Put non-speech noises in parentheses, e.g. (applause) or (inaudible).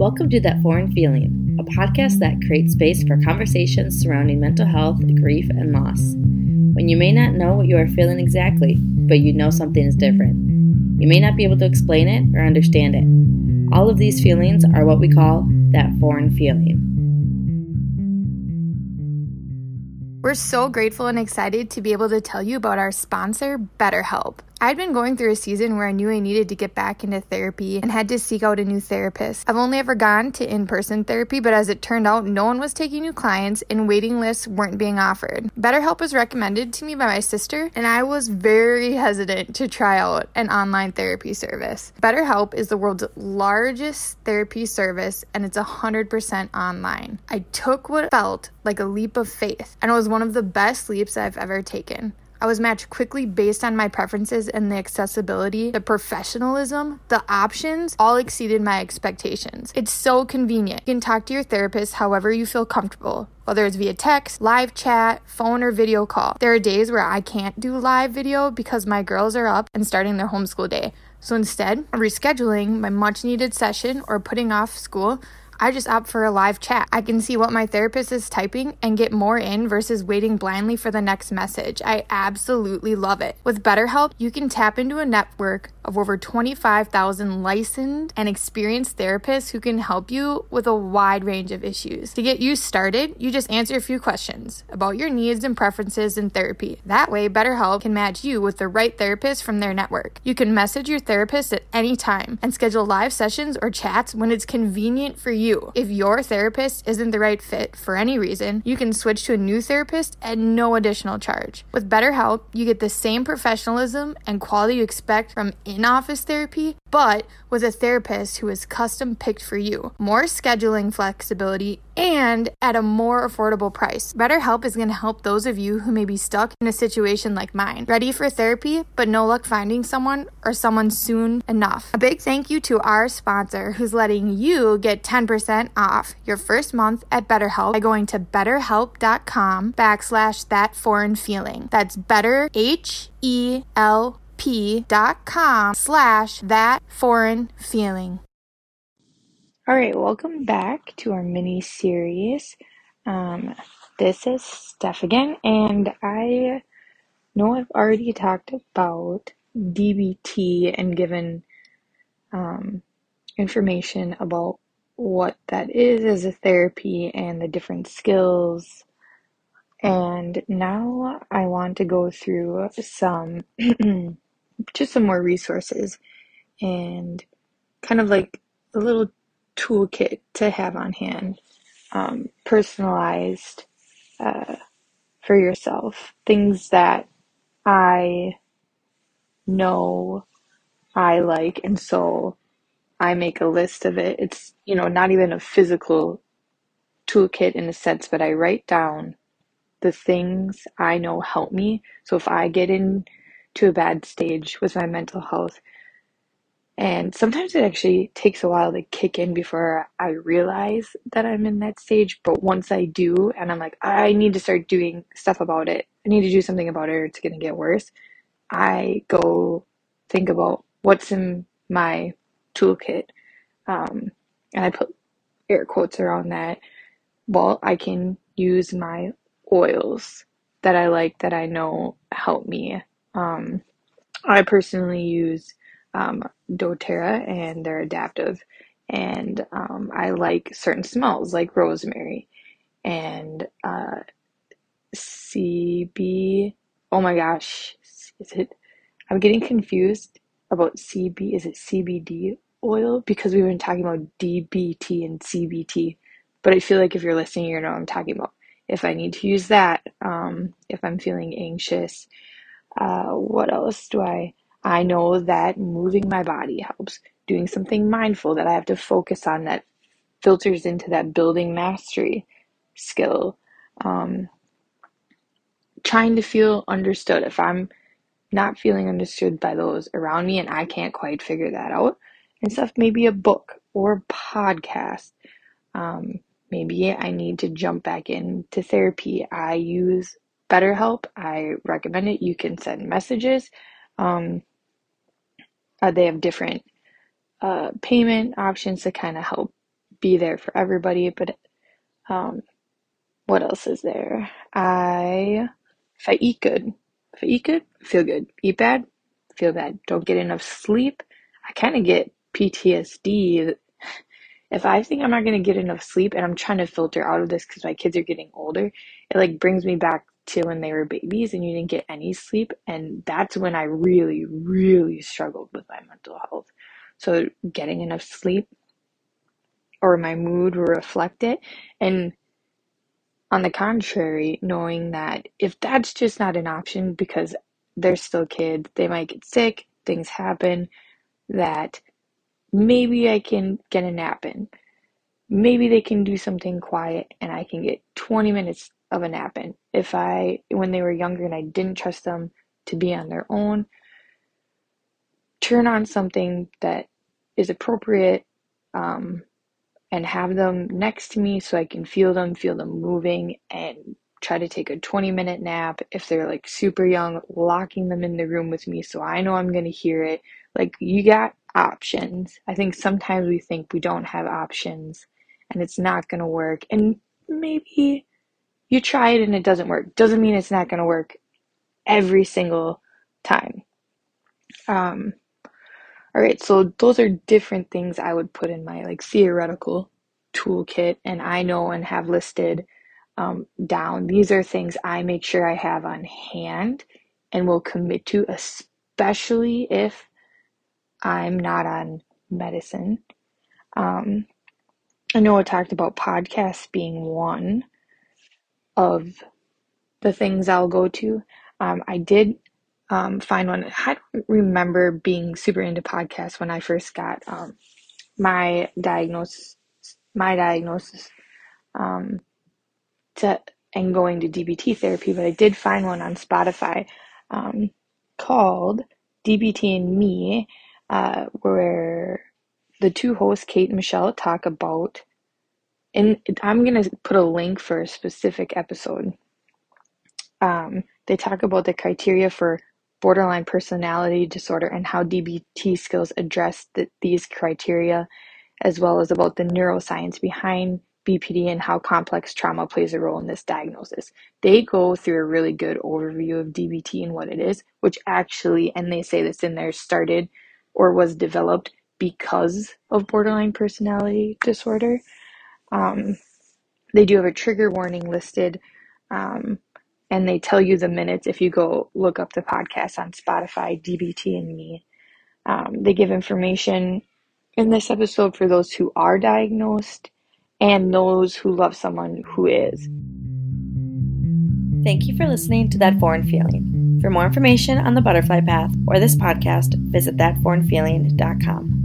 Welcome to That Foreign Feeling, a podcast that creates space for conversations surrounding mental health, grief, and loss. When you may not know what you are feeling exactly, but you know something is different. You may not be able to explain it or understand it. All of these feelings are what we call that foreign feeling. We're so grateful and excited to be able to tell you about our sponsor, BetterHelp. I'd been going through a season where I knew I needed to get back into therapy and had to seek out a new therapist. I've only ever gone to in person therapy, but as it turned out, no one was taking new clients and waiting lists weren't being offered. BetterHelp was recommended to me by my sister, and I was very hesitant to try out an online therapy service. BetterHelp is the world's largest therapy service and it's 100% online. I took what felt like a leap of faith, and it was one of the best leaps I've ever taken. I was matched quickly based on my preferences and the accessibility, the professionalism, the options all exceeded my expectations. It's so convenient. You can talk to your therapist however you feel comfortable whether it's via text, live chat, phone, or video call. There are days where I can't do live video because my girls are up and starting their homeschool day. So instead, rescheduling my much needed session or putting off school I just opt for a live chat. I can see what my therapist is typing and get more in versus waiting blindly for the next message. I absolutely love it. With BetterHelp, you can tap into a network of over 25,000 licensed and experienced therapists who can help you with a wide range of issues. To get you started, you just answer a few questions about your needs and preferences in therapy. That way, BetterHelp can match you with the right therapist from their network. You can message your therapist at any time and schedule live sessions or chats when it's convenient for you you. If your therapist isn't the right fit for any reason, you can switch to a new therapist at no additional charge. With BetterHelp, you get the same professionalism and quality you expect from in office therapy, but with a therapist who is custom picked for you. More scheduling flexibility and at a more affordable price. BetterHelp is going to help those of you who may be stuck in a situation like mine, ready for therapy but no luck finding someone or someone soon enough. A big thank you to our sponsor who's letting you get 10% off your first month at BetterHelp by going to betterhelp.com backslash that foreign feeling. That's better H E L P.com slash that foreign feeling. All right, welcome back to our mini series. Um, this is Steph again, and I know I've already talked about DBT and given um, information about what that is as a therapy and the different skills. And now I want to go through some, (clears throat) just some more resources and kind of like a little toolkit to have on hand, um, personalized uh, for yourself. Things that I know I like, and so I make a list of it. It's, you know, not even a physical toolkit in a sense, but I write down the things I know help me. So if I get into a bad stage with my mental health, and sometimes it actually takes a while to kick in before I realize that I'm in that stage. But once I do, and I'm like, I need to start doing stuff about it, I need to do something about it or it's going to get worse, I go think about what's in my toolkit. Um, and I put air quotes around that. Well, I can use my oils that I like that I know help me. Um, I personally use um, doTERRA and they're adaptive. And um, I like certain smells like rosemary and uh, CB. Oh my gosh, is it? I'm getting confused about CB. Is it CBD oil? Because we've been talking about DBT and CBT. But I feel like if you're listening, you know what I'm talking about. If I need to use that, um, if I'm feeling anxious, uh, what else do I? I know that moving my body helps. Doing something mindful that I have to focus on that filters into that building mastery skill. Um, trying to feel understood. If I'm not feeling understood by those around me and I can't quite figure that out, and stuff, maybe a book or a podcast. Um, maybe I need to jump back into therapy. I use BetterHelp. I recommend it. You can send messages. Um, uh, they have different uh, payment options to kind of help be there for everybody, but um, what else is there? I, if I eat good, if I eat good, feel good. Eat bad, feel bad. Don't get enough sleep. I kind of get PTSD. If I think I'm not going to get enough sleep and I'm trying to filter out of this because my kids are getting older, it like brings me back to when they were babies and you didn't get any sleep. And that's when I really, really struggled with my mental health. So getting enough sleep or my mood will reflect it. And on the contrary, knowing that if that's just not an option because they're still kids, they might get sick, things happen, that maybe I can get a nap in. Maybe they can do something quiet and I can get 20 minutes of a nap in. If I, when they were younger and I didn't trust them to be on their own, turn on something that is appropriate um, and have them next to me so I can feel them, feel them moving, and try to take a 20 minute nap. If they're like super young, locking them in the room with me so I know I'm going to hear it. Like, you got options. I think sometimes we think we don't have options and it's not going to work. And maybe you try it and it doesn't work. Doesn't mean it's not going to work every single time. Um, all right, so those are different things I would put in my like theoretical toolkit, and I know and have listed um, down. These are things I make sure I have on hand and will commit to, especially if I'm not on medicine. Um, I know I talked about podcasts being one of the things I'll go to. Um, I did um, find one. I remember being super into podcasts when I first got um, my diagnosis. My diagnosis um, to and going to DBT therapy, but I did find one on Spotify um, called DBT and Me, uh, where the two hosts, Kate and Michelle, talk about. And I'm gonna put a link for a specific episode. Um, they talk about the criteria for borderline personality disorder and how DBT skills address the, these criteria, as well as about the neuroscience behind BPD and how complex trauma plays a role in this diagnosis. They go through a really good overview of DBT and what it is, which actually, and they say this in there, started or was developed because of borderline personality disorder. Um, they do have a trigger warning listed. Um, and they tell you the minutes if you go look up the podcast on Spotify, DBT and me. Um, they give information in this episode for those who are diagnosed and those who love someone who is. Thank you for listening to That Foreign Feeling. For more information on the butterfly path or this podcast, visit thatforeignfeeling.com.